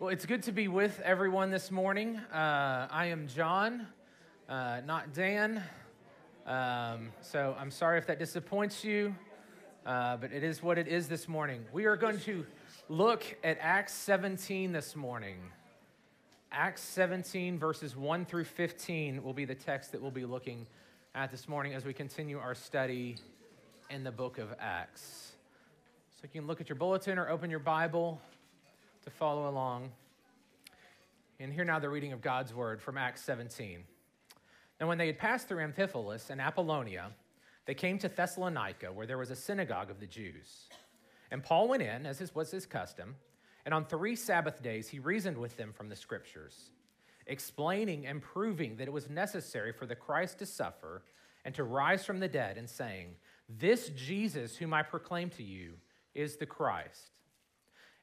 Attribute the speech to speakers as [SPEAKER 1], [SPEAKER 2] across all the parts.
[SPEAKER 1] Well, it's good to be with everyone this morning. Uh, I am John, uh, not Dan. Um, so I'm sorry if that disappoints you, uh, but it is what it is this morning. We are going to look at Acts 17 this morning. Acts 17, verses 1 through 15, will be the text that we'll be looking at this morning as we continue our study in the book of Acts. So you can look at your bulletin or open your Bible to follow along. And hear now the reading of God's word from Acts 17. Now, when they had passed through Amphipolis and Apollonia, they came to Thessalonica, where there was a synagogue of the Jews. And Paul went in, as was his custom, and on three Sabbath days he reasoned with them from the scriptures, explaining and proving that it was necessary for the Christ to suffer and to rise from the dead, and saying, This Jesus, whom I proclaim to you, is the Christ.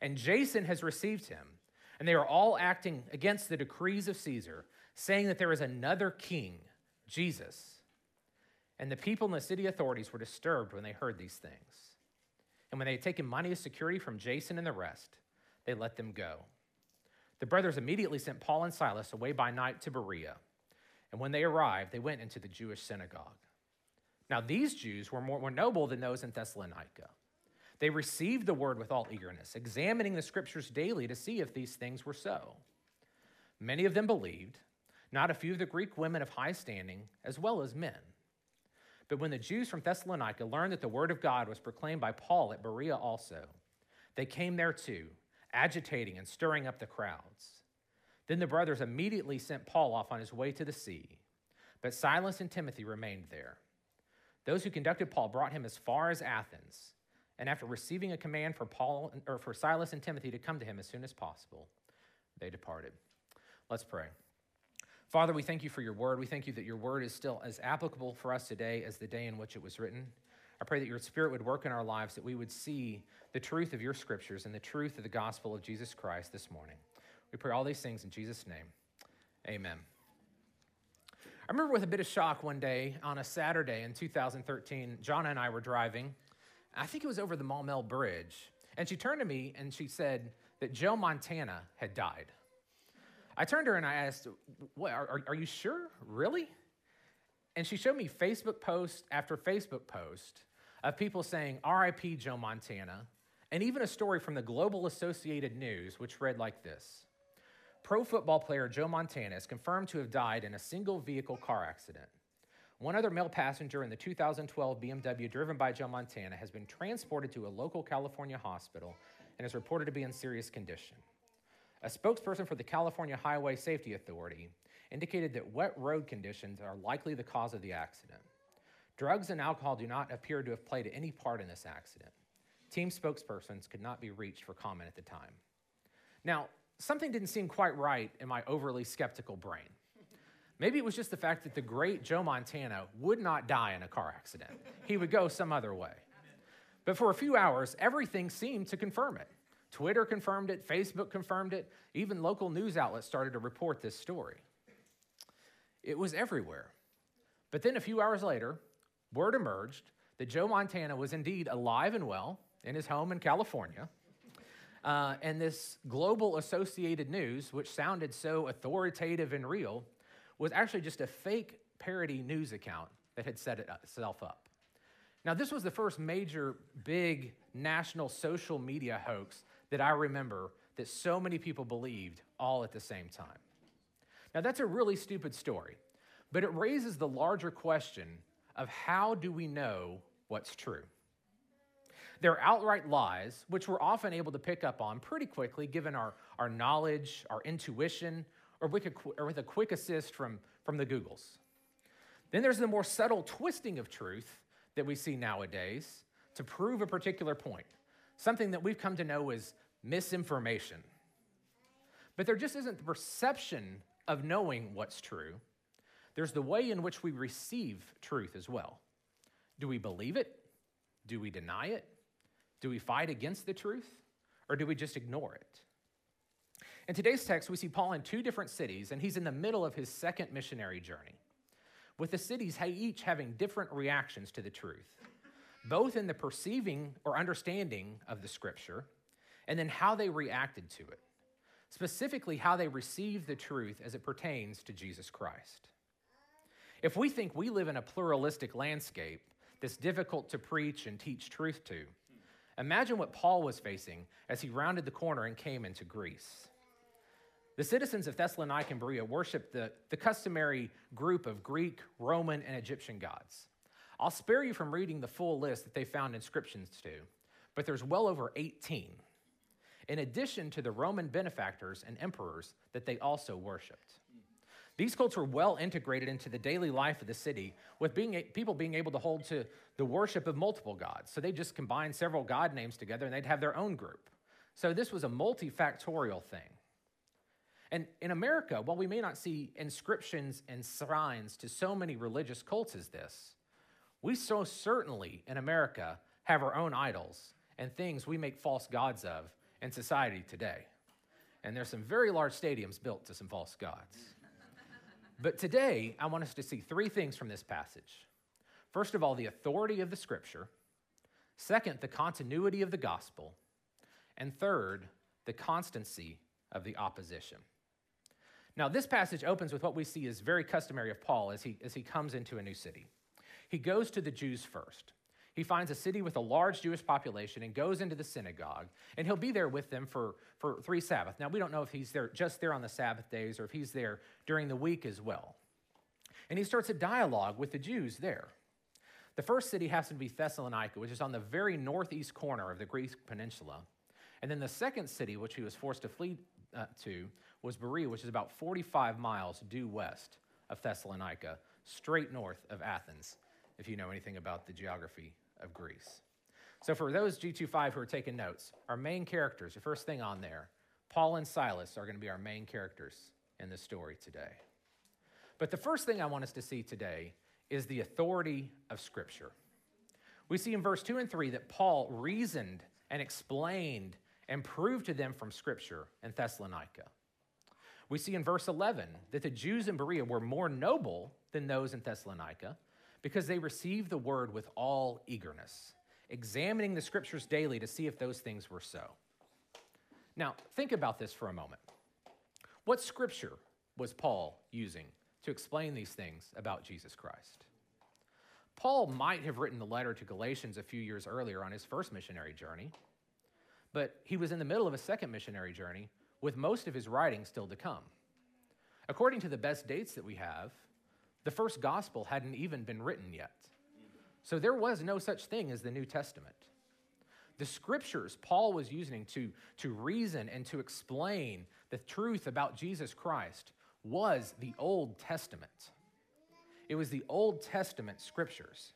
[SPEAKER 1] and Jason has received him. And they are all acting against the decrees of Caesar, saying that there is another king, Jesus. And the people and the city authorities were disturbed when they heard these things. And when they had taken money as security from Jason and the rest, they let them go. The brothers immediately sent Paul and Silas away by night to Berea. And when they arrived, they went into the Jewish synagogue. Now, these Jews were more, more noble than those in Thessalonica. They received the word with all eagerness, examining the scriptures daily to see if these things were so. Many of them believed, not a few of the Greek women of high standing, as well as men. But when the Jews from Thessalonica learned that the word of God was proclaimed by Paul at Berea also, they came there too, agitating and stirring up the crowds. Then the brothers immediately sent Paul off on his way to the sea, but Silas and Timothy remained there. Those who conducted Paul brought him as far as Athens and after receiving a command for Paul or for Silas and Timothy to come to him as soon as possible, they departed. Let's pray. Father, we thank you for your word. We thank you that your word is still as applicable for us today as the day in which it was written. I pray that your spirit would work in our lives, that we would see the truth of your scriptures and the truth of the gospel of Jesus Christ this morning. We pray all these things in Jesus' name. Amen. I remember with a bit of shock one day on a Saturday in 2013, John and I were driving I think it was over the Maumelle Bridge. And she turned to me and she said that Joe Montana had died. I turned to her and I asked, what, are, are you sure? Really? And she showed me Facebook post after Facebook post of people saying, RIP Joe Montana, and even a story from the Global Associated News, which read like this Pro football player Joe Montana is confirmed to have died in a single vehicle car accident. One other male passenger in the 2012 BMW driven by Joe Montana has been transported to a local California hospital and is reported to be in serious condition. A spokesperson for the California Highway Safety Authority indicated that wet road conditions are likely the cause of the accident. Drugs and alcohol do not appear to have played any part in this accident. Team spokespersons could not be reached for comment at the time. Now, something didn't seem quite right in my overly skeptical brain. Maybe it was just the fact that the great Joe Montana would not die in a car accident. He would go some other way. But for a few hours, everything seemed to confirm it. Twitter confirmed it, Facebook confirmed it, even local news outlets started to report this story. It was everywhere. But then a few hours later, word emerged that Joe Montana was indeed alive and well in his home in California. Uh, and this global associated news, which sounded so authoritative and real, was actually just a fake parody news account that had set itself up. Now, this was the first major, big national social media hoax that I remember that so many people believed all at the same time. Now, that's a really stupid story, but it raises the larger question of how do we know what's true? They're outright lies, which we're often able to pick up on pretty quickly given our, our knowledge, our intuition, or with, a, or with a quick assist from, from the Googles. Then there's the more subtle twisting of truth that we see nowadays to prove a particular point, something that we've come to know as misinformation. But there just isn't the perception of knowing what's true. There's the way in which we receive truth as well. Do we believe it? Do we deny it? Do we fight against the truth? Or do we just ignore it? In today's text, we see Paul in two different cities, and he's in the middle of his second missionary journey, with the cities each having different reactions to the truth, both in the perceiving or understanding of the scripture, and then how they reacted to it, specifically how they received the truth as it pertains to Jesus Christ. If we think we live in a pluralistic landscape that's difficult to preach and teach truth to, imagine what Paul was facing as he rounded the corner and came into Greece. The citizens of Thessalonica and Berea worshiped the, the customary group of Greek, Roman, and Egyptian gods. I'll spare you from reading the full list that they found inscriptions to, but there's well over 18, in addition to the Roman benefactors and emperors that they also worshiped. These cults were well integrated into the daily life of the city, with being, people being able to hold to the worship of multiple gods. So they just combined several god names together and they'd have their own group. So this was a multifactorial thing. And in America, while we may not see inscriptions and shrines to so many religious cults as this, we so certainly in America have our own idols and things we make false gods of in society today. And there's some very large stadiums built to some false gods. but today, I want us to see three things from this passage. First of all, the authority of the scripture. Second, the continuity of the gospel. And third, the constancy of the opposition. Now, this passage opens with what we see is very customary of Paul as he, as he comes into a new city. He goes to the Jews first. He finds a city with a large Jewish population and goes into the synagogue, and he'll be there with them for, for three Sabbaths. Now, we don't know if he's there just there on the Sabbath days or if he's there during the week as well. And he starts a dialogue with the Jews there. The first city happens to be Thessalonica, which is on the very northeast corner of the Greek peninsula. And then the second city, which he was forced to flee uh, to, was Berea, which is about 45 miles due west of Thessalonica, straight north of Athens, if you know anything about the geography of Greece. So, for those G25 who are taking notes, our main characters, the first thing on there, Paul and Silas are going to be our main characters in this story today. But the first thing I want us to see today is the authority of Scripture. We see in verse 2 and 3 that Paul reasoned and explained and proved to them from Scripture in Thessalonica. We see in verse 11 that the Jews in Berea were more noble than those in Thessalonica because they received the word with all eagerness, examining the scriptures daily to see if those things were so. Now, think about this for a moment. What scripture was Paul using to explain these things about Jesus Christ? Paul might have written the letter to Galatians a few years earlier on his first missionary journey, but he was in the middle of a second missionary journey with most of his writing still to come. According to the best dates that we have, the first gospel hadn't even been written yet. So there was no such thing as the New Testament. The scriptures Paul was using to, to reason and to explain the truth about Jesus Christ was the Old Testament. It was the Old Testament scriptures.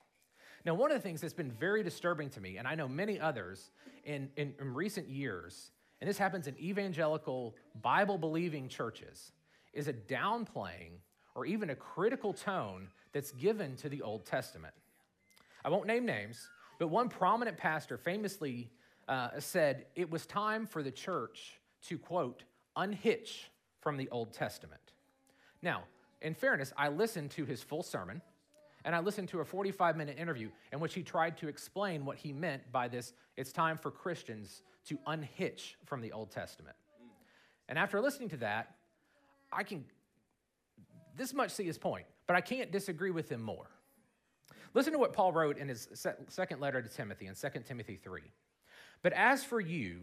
[SPEAKER 1] Now, one of the things that's been very disturbing to me, and I know many others in, in, in recent years, and this happens in evangelical, Bible believing churches, is a downplaying or even a critical tone that's given to the Old Testament. I won't name names, but one prominent pastor famously uh, said it was time for the church to, quote, unhitch from the Old Testament. Now, in fairness, I listened to his full sermon and I listened to a 45 minute interview in which he tried to explain what he meant by this it's time for Christians to unhitch from the Old Testament. And after listening to that, I can this much see his point, but I can't disagree with him more. Listen to what Paul wrote in his second letter to Timothy in 2 Timothy 3. But as for you,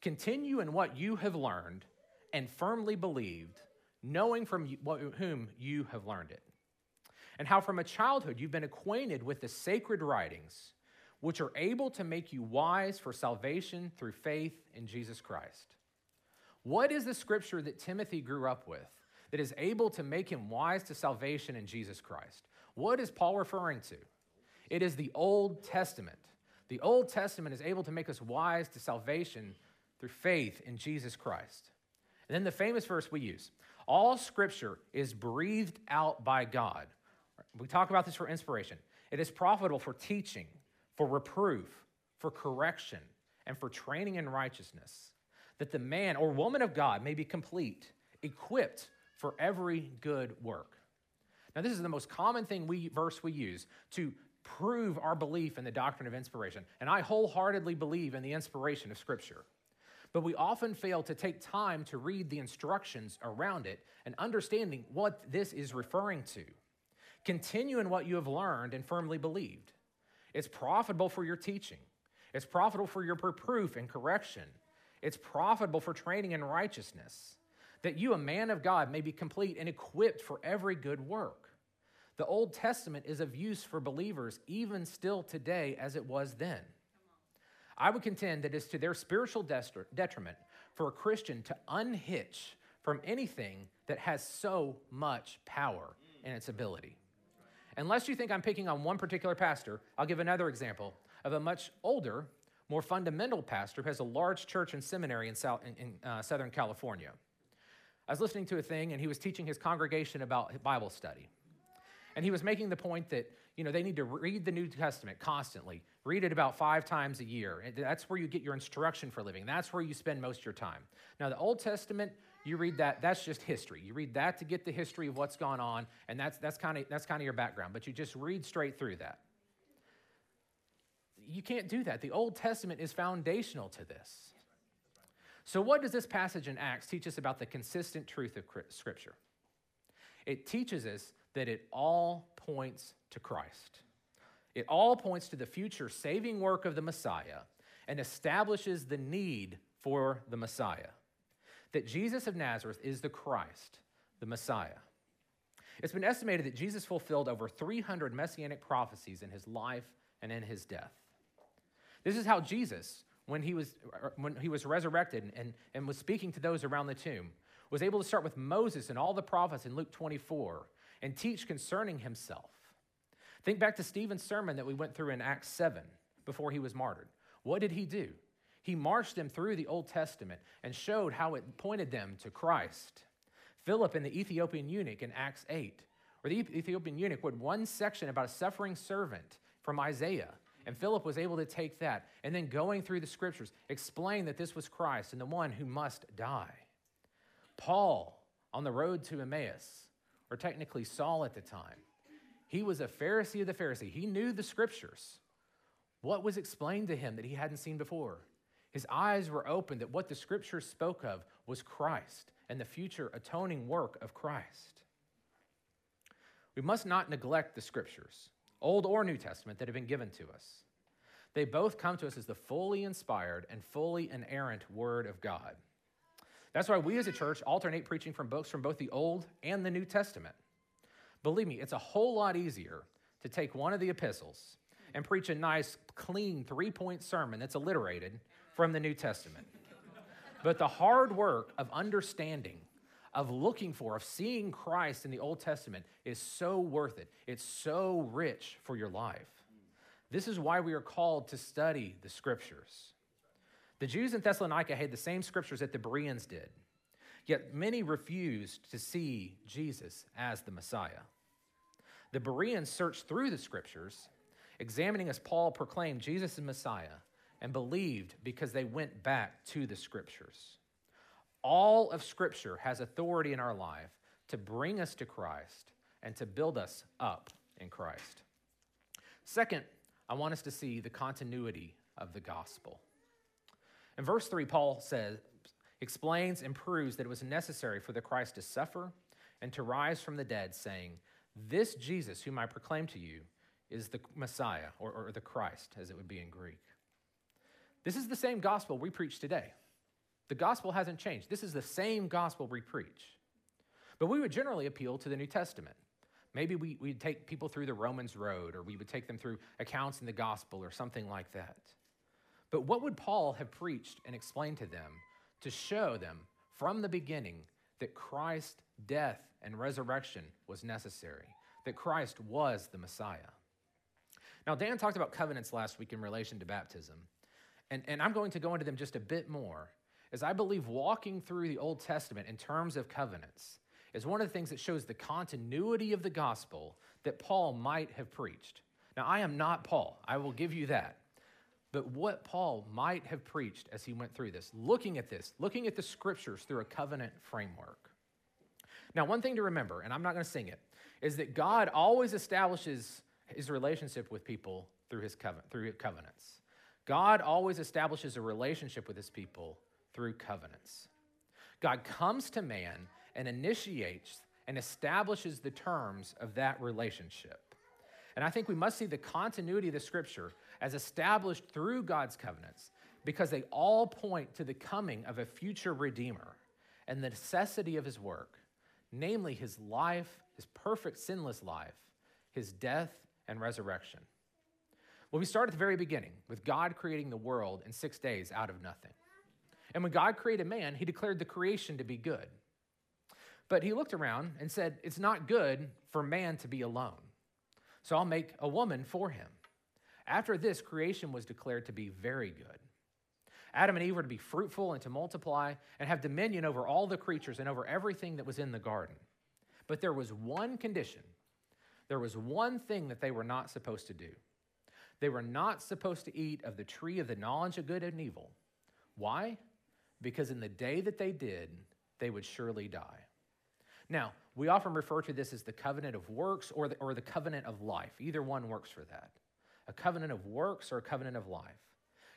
[SPEAKER 1] continue in what you have learned and firmly believed, knowing from whom you have learned it, and how from a childhood you've been acquainted with the sacred writings which are able to make you wise for salvation through faith in Jesus Christ. What is the scripture that Timothy grew up with that is able to make him wise to salvation in Jesus Christ? What is Paul referring to? It is the Old Testament. The Old Testament is able to make us wise to salvation through faith in Jesus Christ. And then the famous verse we use all scripture is breathed out by God. We talk about this for inspiration. It is profitable for teaching, for reproof, for correction, and for training in righteousness, that the man or woman of God may be complete, equipped for every good work. Now, this is the most common thing we verse we use to prove our belief in the doctrine of inspiration. And I wholeheartedly believe in the inspiration of Scripture. But we often fail to take time to read the instructions around it and understanding what this is referring to. Continue in what you have learned and firmly believed. It's profitable for your teaching, it's profitable for your reproof and correction, it's profitable for training in righteousness, that you, a man of God, may be complete and equipped for every good work. The Old Testament is of use for believers even still today as it was then. I would contend that it's to their spiritual detriment for a Christian to unhitch from anything that has so much power in its ability. Unless you think I'm picking on one particular pastor, I'll give another example of a much older, more fundamental pastor who has a large church and seminary in, South, in, in uh, Southern California. I was listening to a thing, and he was teaching his congregation about Bible study. And he was making the point that, you know, they need to read the New Testament constantly. Read it about five times a year. That's where you get your instruction for living. That's where you spend most of your time. Now, the Old Testament, you read that, that's just history. You read that to get the history of what's gone on, and that's, that's kind of that's kind of your background, but you just read straight through that. You can't do that. The Old Testament is foundational to this. So, what does this passage in Acts teach us about the consistent truth of Scripture? It teaches us that it all points to Christ. It all points to the future saving work of the Messiah and establishes the need for the Messiah. That Jesus of Nazareth is the Christ, the Messiah. It's been estimated that Jesus fulfilled over 300 messianic prophecies in his life and in his death. This is how Jesus, when he was, er, when he was resurrected and, and was speaking to those around the tomb, was able to start with Moses and all the prophets in Luke 24 and teach concerning himself. Think back to Stephen's sermon that we went through in Acts 7 before he was martyred. What did he do? He marched them through the Old Testament and showed how it pointed them to Christ. Philip and the Ethiopian eunuch in Acts 8, where the Ethiopian eunuch read one section about a suffering servant from Isaiah. And Philip was able to take that and then going through the scriptures, explain that this was Christ and the one who must die. Paul on the road to Emmaus or technically Saul at the time. He was a Pharisee of the Pharisee. He knew the scriptures. What was explained to him that he hadn't seen before? His eyes were opened that what the scriptures spoke of was Christ and the future atoning work of Christ. We must not neglect the scriptures, Old or New Testament, that have been given to us. They both come to us as the fully inspired and fully inerrant Word of God. That's why we as a church alternate preaching from books from both the Old and the New Testament. Believe me, it's a whole lot easier to take one of the epistles and preach a nice, clean three point sermon that's alliterated from the New Testament. But the hard work of understanding, of looking for, of seeing Christ in the Old Testament is so worth it. It's so rich for your life. This is why we are called to study the scriptures. The Jews in Thessalonica had the same scriptures that the Bereans did, yet many refused to see Jesus as the Messiah. The Bereans searched through the scriptures, examining as Paul proclaimed Jesus as Messiah, and believed because they went back to the scriptures. All of scripture has authority in our life to bring us to Christ and to build us up in Christ. Second, I want us to see the continuity of the gospel. In verse 3, Paul says, explains and proves that it was necessary for the Christ to suffer and to rise from the dead, saying, This Jesus, whom I proclaim to you, is the Messiah, or, or the Christ, as it would be in Greek. This is the same gospel we preach today. The gospel hasn't changed. This is the same gospel we preach. But we would generally appeal to the New Testament. Maybe we, would take people through the Romans road, or we would take them through accounts in the gospel, or something like that. But what would Paul have preached and explained to them to show them from the beginning that Christ's death and resurrection was necessary, that Christ was the Messiah? Now, Dan talked about covenants last week in relation to baptism, and, and I'm going to go into them just a bit more is I believe walking through the Old Testament in terms of covenants is one of the things that shows the continuity of the gospel that Paul might have preached. Now, I am not Paul, I will give you that. But what Paul might have preached as he went through this, looking at this, looking at the scriptures through a covenant framework. Now, one thing to remember, and I'm not going to sing it, is that God always establishes his relationship with people through his covenant, through covenants. God always establishes a relationship with his people through covenants. God comes to man and initiates and establishes the terms of that relationship. And I think we must see the continuity of the scripture as established through God's covenants because they all point to the coming of a future redeemer and the necessity of his work, namely his life, his perfect sinless life, his death and resurrection. Well, we start at the very beginning with God creating the world in six days out of nothing. And when God created man, he declared the creation to be good. But he looked around and said, It's not good for man to be alone. So I'll make a woman for him. After this, creation was declared to be very good. Adam and Eve were to be fruitful and to multiply and have dominion over all the creatures and over everything that was in the garden. But there was one condition. There was one thing that they were not supposed to do. They were not supposed to eat of the tree of the knowledge of good and evil. Why? Because in the day that they did, they would surely die. Now, we often refer to this as the covenant of works or the, or the covenant of life. Either one works for that. A covenant of works or a covenant of life.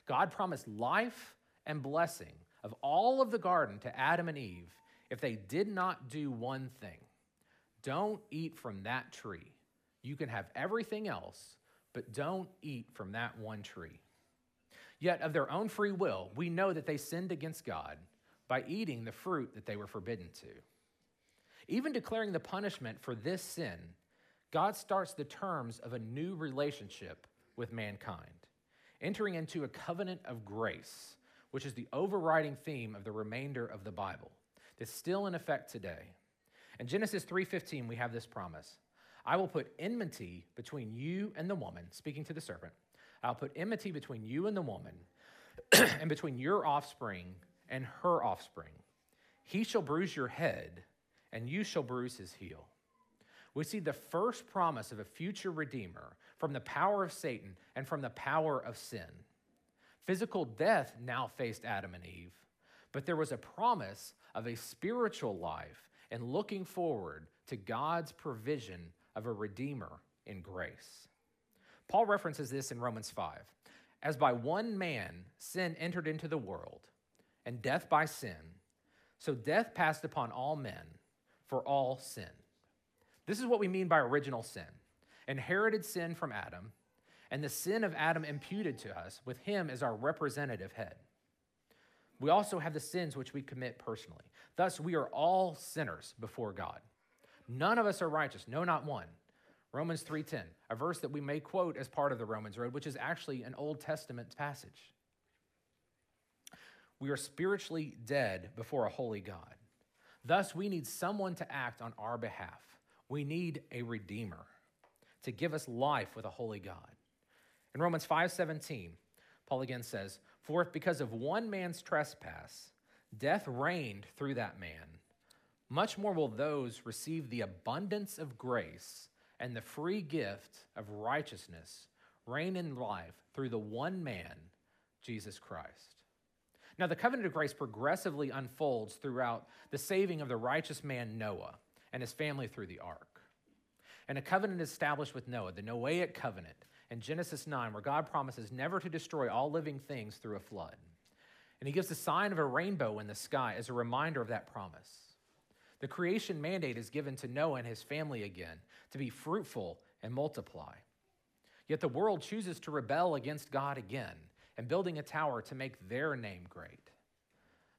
[SPEAKER 1] God promised life and blessing of all of the garden to Adam and Eve if they did not do one thing don't eat from that tree. You can have everything else, but don't eat from that one tree. Yet, of their own free will, we know that they sinned against God by eating the fruit that they were forbidden to. Even declaring the punishment for this sin, God starts the terms of a new relationship with mankind, entering into a covenant of grace, which is the overriding theme of the remainder of the Bible that's still in effect today. In Genesis 3:15 we have this promise. I will put enmity between you and the woman, speaking to the serpent. I'll put enmity between you and the woman, and between your offspring and her offspring. He shall bruise your head, and you shall bruise his heel. We see the first promise of a future redeemer from the power of Satan and from the power of sin. Physical death now faced Adam and Eve, but there was a promise of a spiritual life and looking forward to God's provision of a redeemer in grace. Paul references this in Romans 5. As by one man sin entered into the world, and death by sin, so death passed upon all men for all sin. This is what we mean by original sin inherited sin from Adam, and the sin of Adam imputed to us with him as our representative head. We also have the sins which we commit personally. Thus, we are all sinners before God. None of us are righteous, no, not one. Romans 3:10, a verse that we may quote as part of the Romans Road, which is actually an Old Testament passage. We are spiritually dead before a holy God. Thus, we need someone to act on our behalf. We need a redeemer to give us life with a holy God. In Romans 5:17, Paul again says, "For if because of one man's trespass death reigned through that man, much more will those receive the abundance of grace and the free gift of righteousness reign in life through the one man, Jesus Christ." Now, the covenant of grace progressively unfolds throughout the saving of the righteous man Noah and his family through the ark. And a covenant is established with Noah, the Noahic covenant in Genesis 9, where God promises never to destroy all living things through a flood. And he gives the sign of a rainbow in the sky as a reminder of that promise. The creation mandate is given to Noah and his family again to be fruitful and multiply. Yet the world chooses to rebel against God again and building a tower to make their name great.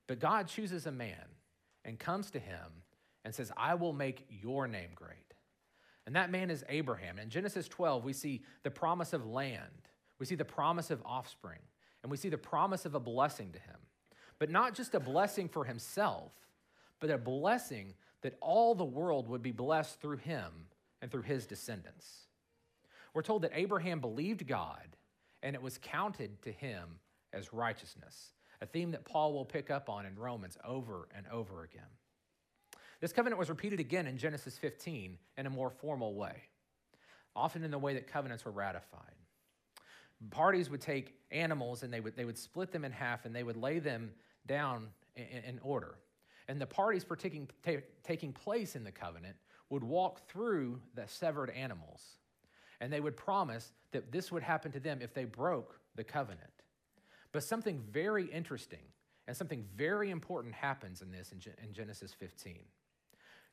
[SPEAKER 1] But God chooses a man and comes to him and says, I will make your name great. And that man is Abraham. In Genesis 12, we see the promise of land, we see the promise of offspring, and we see the promise of a blessing to him. But not just a blessing for himself, but a blessing that all the world would be blessed through him and through his descendants. We're told that Abraham believed God and it was counted to him as righteousness. a theme that Paul will pick up on in Romans over and over again. This covenant was repeated again in Genesis 15 in a more formal way, often in the way that covenants were ratified. Parties would take animals and they would, they would split them in half and they would lay them down in, in order. And the parties taking, taking place in the covenant would walk through the severed animals. And they would promise that this would happen to them if they broke the covenant. But something very interesting and something very important happens in this in, in Genesis 15.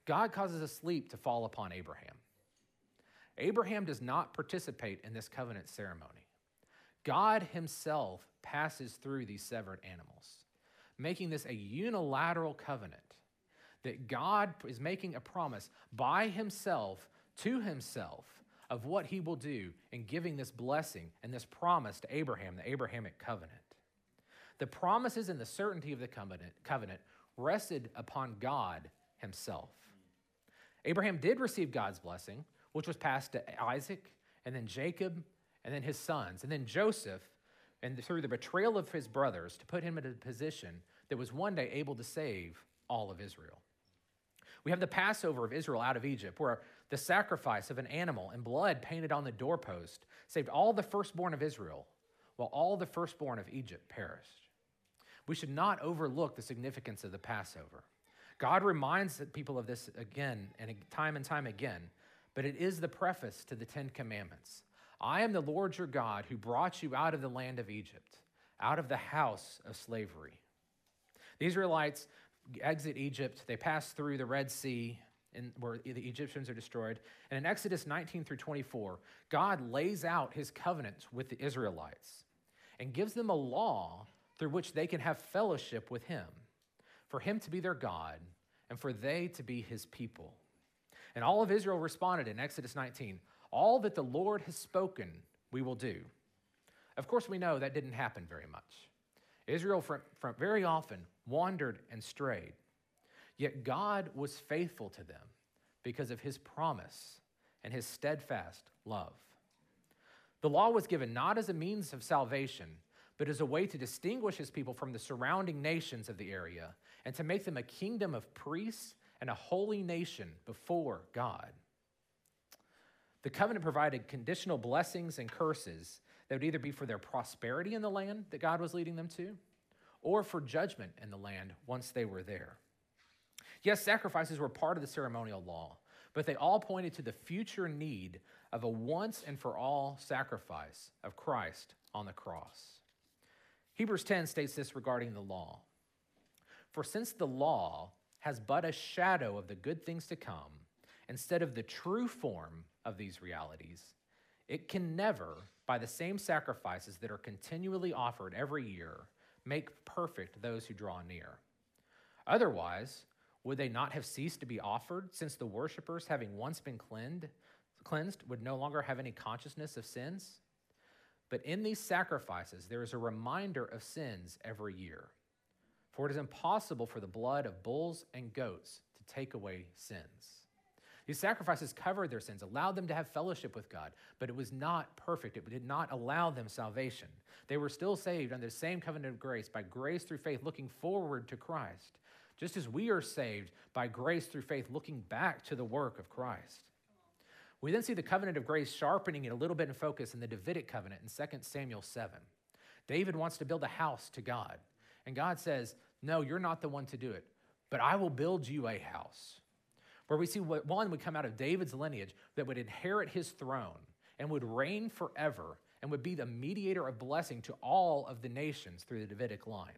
[SPEAKER 1] God causes a sleep to fall upon Abraham. Abraham does not participate in this covenant ceremony. God himself passes through these severed animals, making this a unilateral covenant that God is making a promise by himself to himself of what he will do in giving this blessing and this promise to Abraham, the Abrahamic covenant. The promises and the certainty of the covenant, rested upon God himself. Abraham did receive God's blessing, which was passed to Isaac and then Jacob and then his sons and then Joseph, and through the betrayal of his brothers to put him in a position that was one day able to save all of Israel. We have the Passover of Israel out of Egypt, where the sacrifice of an animal and blood painted on the doorpost saved all the firstborn of Israel, while all the firstborn of Egypt perished. We should not overlook the significance of the Passover. God reminds the people of this again and time and time again, but it is the preface to the Ten Commandments. I am the Lord your God who brought you out of the land of Egypt, out of the house of slavery. The Israelites exit Egypt, they pass through the Red Sea, in, where the Egyptians are destroyed. And in Exodus 19 through 24, God lays out his covenant with the Israelites and gives them a law through which they can have fellowship with him for him to be their God and for they to be his people. And all of Israel responded in Exodus 19 All that the Lord has spoken, we will do. Of course, we know that didn't happen very much. Israel, from, from very often, wandered and strayed. Yet God was faithful to them because of his promise and his steadfast love. The law was given not as a means of salvation, but as a way to distinguish his people from the surrounding nations of the area and to make them a kingdom of priests and a holy nation before God. The covenant provided conditional blessings and curses that would either be for their prosperity in the land that God was leading them to, or for judgment in the land once they were there. Yes, sacrifices were part of the ceremonial law, but they all pointed to the future need of a once and for all sacrifice of Christ on the cross. Hebrews 10 states this regarding the law for since the law has but a shadow of the good things to come, instead of the true form of these realities, it can never, by the same sacrifices that are continually offered every year, make perfect those who draw near. Otherwise, would they not have ceased to be offered, since the worshippers, having once been cleansed, cleansed, would no longer have any consciousness of sins? But in these sacrifices, there is a reminder of sins every year. For it is impossible for the blood of bulls and goats to take away sins. These sacrifices covered their sins, allowed them to have fellowship with God, but it was not perfect. It did not allow them salvation. They were still saved under the same covenant of grace by grace through faith, looking forward to Christ, just as we are saved by grace through faith, looking back to the work of Christ. We then see the covenant of grace sharpening it a little bit in focus in the Davidic covenant in 2 Samuel 7. David wants to build a house to God. And God says, no, you're not the one to do it, but I will build you a house. Where we see what one would come out of David's lineage that would inherit his throne and would reign forever and would be the mediator of blessing to all of the nations through the Davidic line.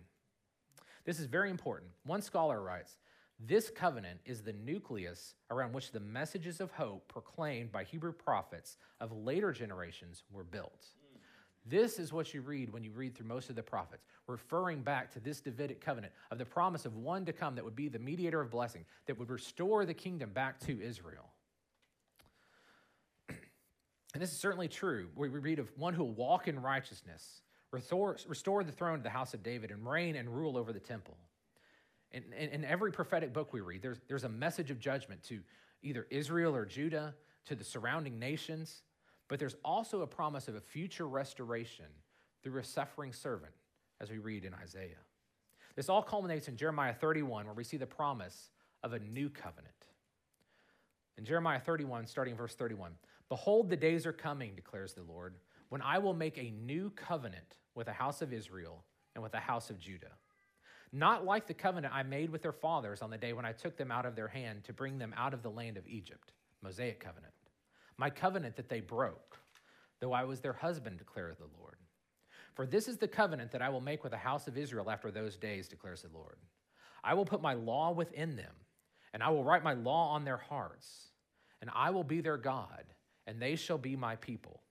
[SPEAKER 1] This is very important. One scholar writes This covenant is the nucleus around which the messages of hope proclaimed by Hebrew prophets of later generations were built. This is what you read when you read through most of the prophets, referring back to this Davidic covenant of the promise of one to come that would be the mediator of blessing, that would restore the kingdom back to Israel. And this is certainly true. We read of one who will walk in righteousness, restore, restore the throne to the house of David, and reign and rule over the temple. In, in, in every prophetic book we read, there's, there's a message of judgment to either Israel or Judah, to the surrounding nations. But there's also a promise of a future restoration through a suffering servant, as we read in Isaiah. This all culminates in Jeremiah 31, where we see the promise of a new covenant. In Jeremiah 31, starting verse 31, Behold, the days are coming, declares the Lord, when I will make a new covenant with the house of Israel and with the house of Judah. Not like the covenant I made with their fathers on the day when I took them out of their hand to bring them out of the land of Egypt, Mosaic covenant. My covenant that they broke, though I was their husband, declares the Lord. For this is the covenant that I will make with the house of Israel after those days, declares the Lord. I will put my law within them, and I will write my law on their hearts, and I will be their God, and they shall be my people.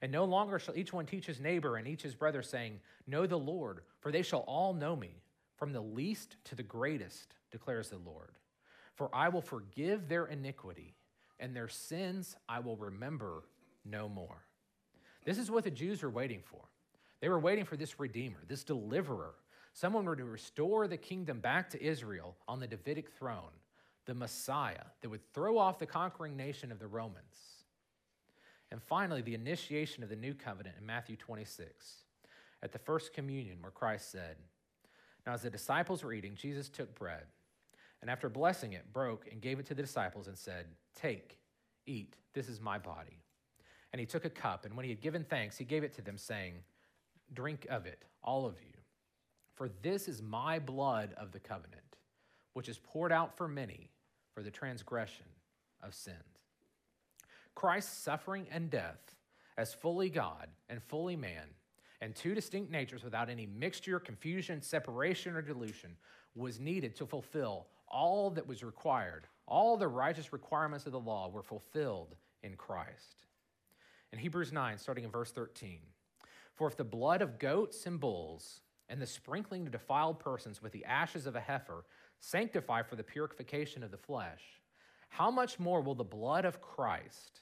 [SPEAKER 1] And no longer shall each one teach his neighbor and each his brother, saying, Know the Lord, for they shall all know me, from the least to the greatest, declares the Lord. For I will forgive their iniquity, and their sins I will remember no more. This is what the Jews were waiting for. They were waiting for this Redeemer, this deliverer, someone were to restore the kingdom back to Israel on the Davidic throne, the Messiah that would throw off the conquering nation of the Romans. And finally, the initiation of the new covenant in Matthew 26, at the first communion, where Christ said, Now, as the disciples were eating, Jesus took bread, and after blessing it, broke and gave it to the disciples and said, Take, eat, this is my body. And he took a cup, and when he had given thanks, he gave it to them, saying, Drink of it, all of you. For this is my blood of the covenant, which is poured out for many for the transgression of sins. Christ's suffering and death as fully God and fully man, and two distinct natures without any mixture, confusion, separation, or dilution, was needed to fulfill all that was required. All the righteous requirements of the law were fulfilled in Christ. In Hebrews 9, starting in verse 13, for if the blood of goats and bulls and the sprinkling of defiled persons with the ashes of a heifer sanctify for the purification of the flesh, how much more will the blood of Christ,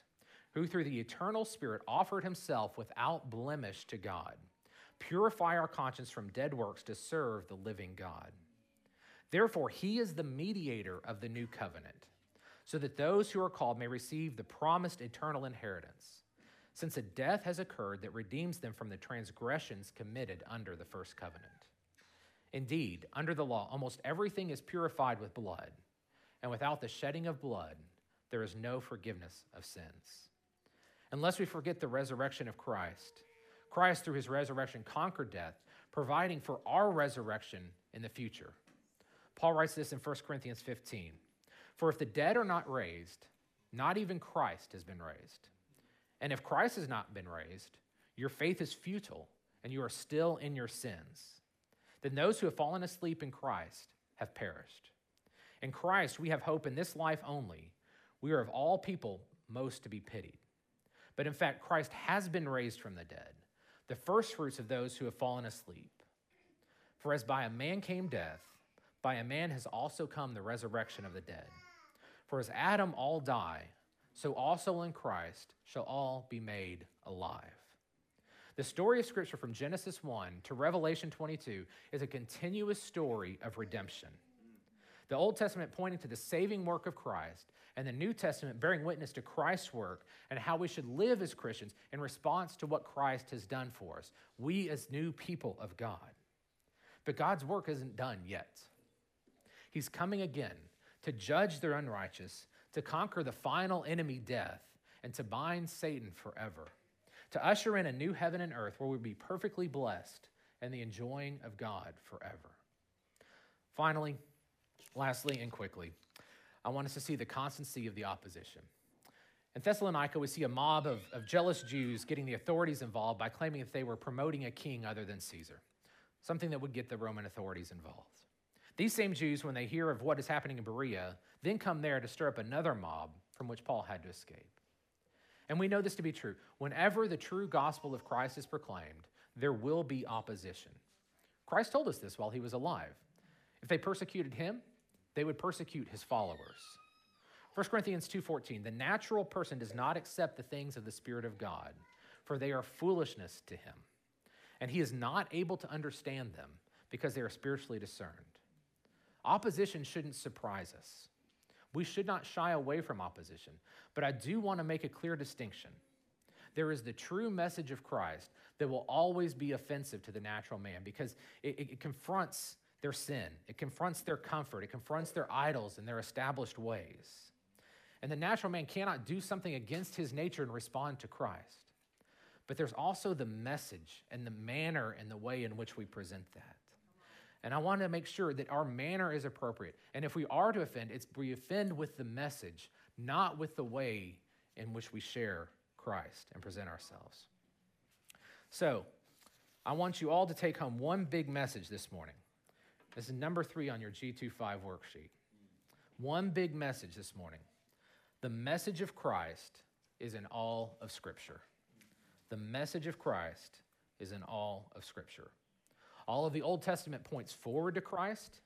[SPEAKER 1] who through the eternal Spirit offered himself without blemish to God, purify our conscience from dead works to serve the living God? Therefore, he is the mediator of the new covenant, so that those who are called may receive the promised eternal inheritance since a death has occurred that redeems them from the transgressions committed under the first covenant. Indeed, under the law, almost everything is purified with blood, and without the shedding of blood, there is no forgiveness of sins. Unless we forget the resurrection of Christ, Christ, through his resurrection, conquered death, providing for our resurrection in the future. Paul writes this in 1 Corinthians 15 For if the dead are not raised, not even Christ has been raised. And if Christ has not been raised, your faith is futile and you are still in your sins. Then those who have fallen asleep in Christ have perished. In Christ, we have hope in this life only. We are of all people most to be pitied. But in fact, Christ has been raised from the dead, the firstfruits of those who have fallen asleep. For as by a man came death, by a man has also come the resurrection of the dead. For as Adam all die, so also in Christ shall all be made alive. The story of Scripture from Genesis 1 to Revelation 22 is a continuous story of redemption. The Old Testament pointing to the saving work of Christ, and the New Testament bearing witness to Christ's work and how we should live as Christians in response to what Christ has done for us, we as new people of God. But God's work isn't done yet. He's coming again to judge the unrighteous to conquer the final enemy, death, and to bind Satan forever, to usher in a new heaven and earth where we'll be perfectly blessed and the enjoying of God forever. Finally, lastly, and quickly, I want us to see the constancy of the opposition. In Thessalonica, we see a mob of, of jealous Jews getting the authorities involved by claiming that they were promoting a king other than Caesar, something that would get the Roman authorities involved. These same Jews, when they hear of what is happening in Berea, then come there to stir up another mob from which Paul had to escape. And we know this to be true. Whenever the true gospel of Christ is proclaimed, there will be opposition. Christ told us this while he was alive. If they persecuted him, they would persecute his followers. 1 Corinthians 2:14 The natural person does not accept the things of the spirit of God, for they are foolishness to him, and he is not able to understand them because they are spiritually discerned. Opposition shouldn't surprise us. We should not shy away from opposition, but I do want to make a clear distinction. There is the true message of Christ that will always be offensive to the natural man because it, it confronts their sin, it confronts their comfort, it confronts their idols and their established ways. And the natural man cannot do something against his nature and respond to Christ. But there's also the message and the manner and the way in which we present that. And I want to make sure that our manner is appropriate. And if we are to offend, it's we offend with the message, not with the way in which we share Christ and present ourselves. So, I want you all to take home one big message this morning. This is number three on your G25 worksheet. One big message this morning. The message of Christ is in all of Scripture. The message of Christ is in all of Scripture. All of the Old Testament points forward to Christ,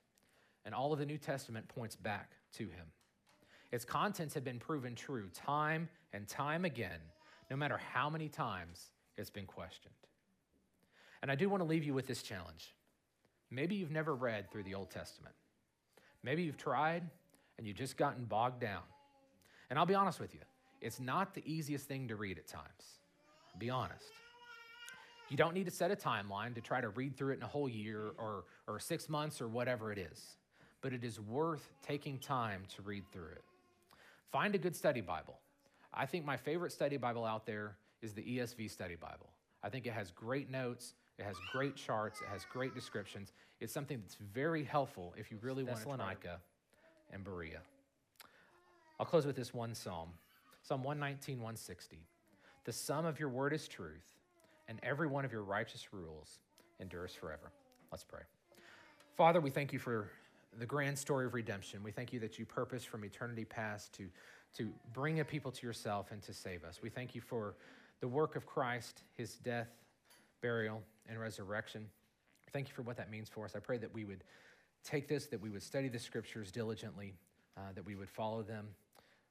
[SPEAKER 1] and all of the New Testament points back to him. Its contents have been proven true time and time again, no matter how many times it's been questioned. And I do want to leave you with this challenge. Maybe you've never read through the Old Testament. Maybe you've tried and you've just gotten bogged down. And I'll be honest with you, it's not the easiest thing to read at times. Be honest. You don't need to set a timeline to try to read through it in a whole year or, or six months or whatever it is, but it is worth taking time to read through it. Find a good study Bible. I think my favorite study Bible out there is the ESV Study Bible. I think it has great notes, it has great charts, it has great descriptions. It's something that's very helpful if you really want Thessalonica and Berea. I'll close with this one psalm Psalm 119, 160. The sum of your word is truth, and every one of your righteous rules endures forever. Let's pray. Father, we thank you for the grand story of redemption. We thank you that you purpose from eternity past to, to bring a people to yourself and to save us. We thank you for the work of Christ, his death, burial, and resurrection. Thank you for what that means for us. I pray that we would take this, that we would study the scriptures diligently, uh, that we would follow them,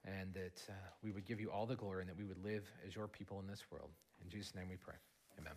[SPEAKER 1] and that uh, we would give you all the glory and that we would live as your people in this world. In Jesus' name we pray. Amen.